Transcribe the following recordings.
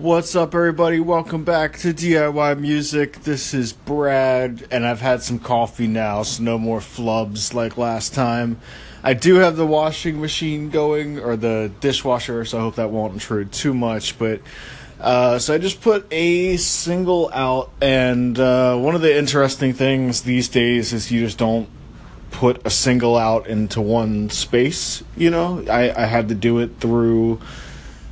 What's up, everybody? Welcome back to DIY Music. This is Brad, and I've had some coffee now, so no more flubs like last time. I do have the washing machine going, or the dishwasher, so I hope that won't intrude too much. But uh, so I just put a single out, and uh, one of the interesting things these days is you just don't put a single out into one space. You know, I, I had to do it through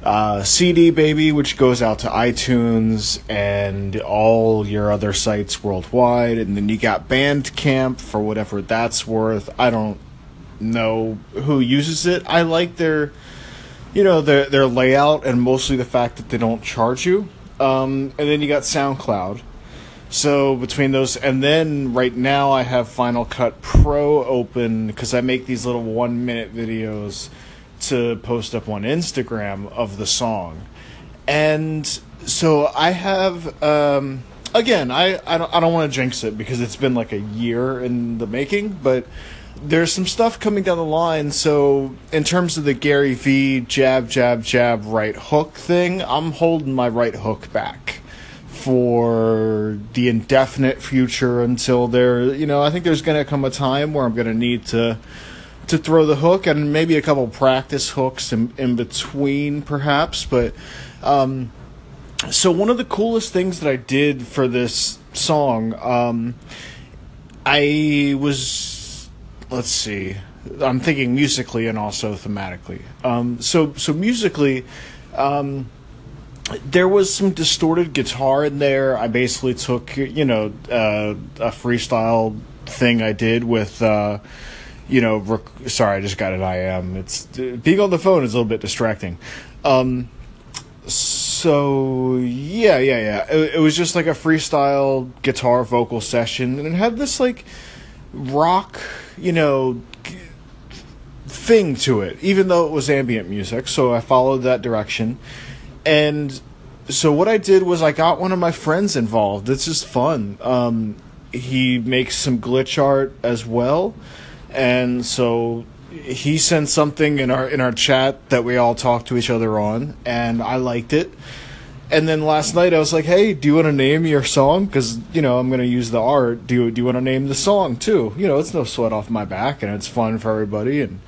uh, CD Baby, which goes out to iTunes and all your other sites worldwide, and then you got Bandcamp for whatever that's worth. I don't know who uses it. I like their, you know, their their layout and mostly the fact that they don't charge you. Um, and then you got SoundCloud. So between those, and then right now I have Final Cut Pro open because I make these little one minute videos to post up on Instagram of the song. And so I have um, again, I, I don't I don't want to jinx it because it's been like a year in the making, but there's some stuff coming down the line. So in terms of the Gary V jab jab jab right hook thing, I'm holding my right hook back for the indefinite future until there, you know, I think there's going to come a time where I'm going to need to to throw the hook and maybe a couple practice hooks in, in between, perhaps. But um, so one of the coolest things that I did for this song, um, I was let's see, I'm thinking musically and also thematically. Um, so so musically. Um, there was some distorted guitar in there. I basically took, you know, uh, a freestyle thing I did with uh, you know, rec- sorry, I just got an IM. It's being on the phone is a little bit distracting. Um, so yeah, yeah, yeah. It, it was just like a freestyle guitar vocal session, and it had this like rock, you know, thing to it, even though it was ambient music. So I followed that direction, and so what I did was I got one of my friends involved. It's just fun. Um, he makes some glitch art as well and so he sent something in our in our chat that we all talked to each other on, and I liked it. And then last night I was like, "Hey, do you want to name your song? Because you know I'm going to use the art. Do you do you want to name the song too? You know, it's no sweat off my back, and it's fun for everybody. And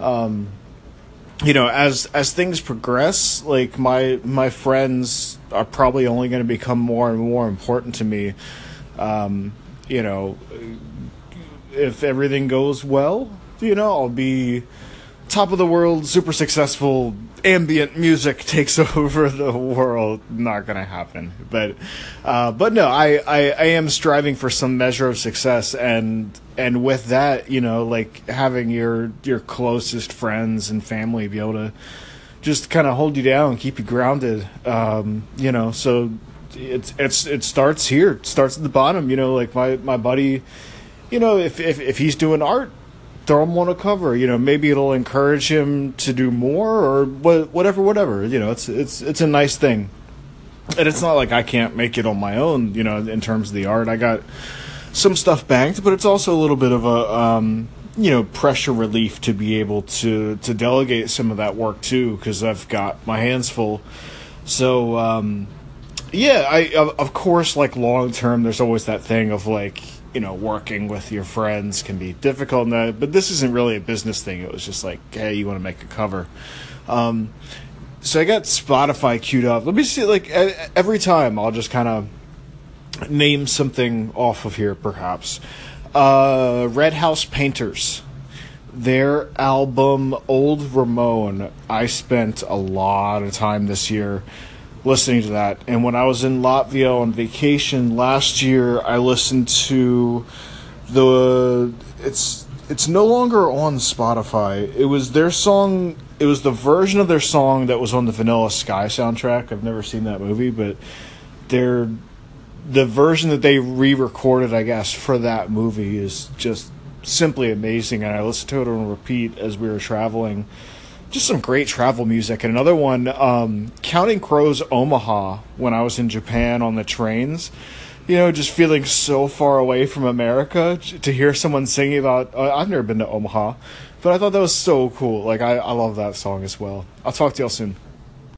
um, you know, as as things progress, like my my friends are probably only going to become more and more important to me. Um, you know, if everything goes well, you know, I'll be top of the world, super successful. Ambient music takes over the world. Not gonna happen, but uh, but no, I, I I am striving for some measure of success, and and with that, you know, like having your your closest friends and family be able to just kind of hold you down, keep you grounded. Um, you know, so it's it's it starts here. It starts at the bottom. You know, like my my buddy you know, if, if, if he's doing art, throw him on a cover. You know, maybe it'll encourage him to do more or whatever, whatever. You know, it's it's it's a nice thing, and it's not like I can't make it on my own. You know, in terms of the art, I got some stuff banked, but it's also a little bit of a um, you know pressure relief to be able to to delegate some of that work too, because I've got my hands full. So. Um, yeah, I of, of course like long term. There's always that thing of like you know, working with your friends can be difficult. That, but this isn't really a business thing. It was just like, hey, you want to make a cover. Um, so I got Spotify queued up. Let me see, like, every time I'll just kind of name something off of here, perhaps. Uh, Red House Painters. Their album, Old Ramon, I spent a lot of time this year listening to that. And when I was in Latvia on vacation last year, I listened to the it's it's no longer on Spotify. It was their song. It was the version of their song that was on the Vanilla Sky soundtrack. I've never seen that movie, but their the version that they re-recorded, I guess, for that movie is just simply amazing. And I listened to it on repeat as we were traveling just some great travel music. And another one, um, Counting Crows Omaha, when I was in Japan on the trains. You know, just feeling so far away from America to hear someone singing about. Uh, I've never been to Omaha, but I thought that was so cool. Like, I, I love that song as well. I'll talk to y'all soon.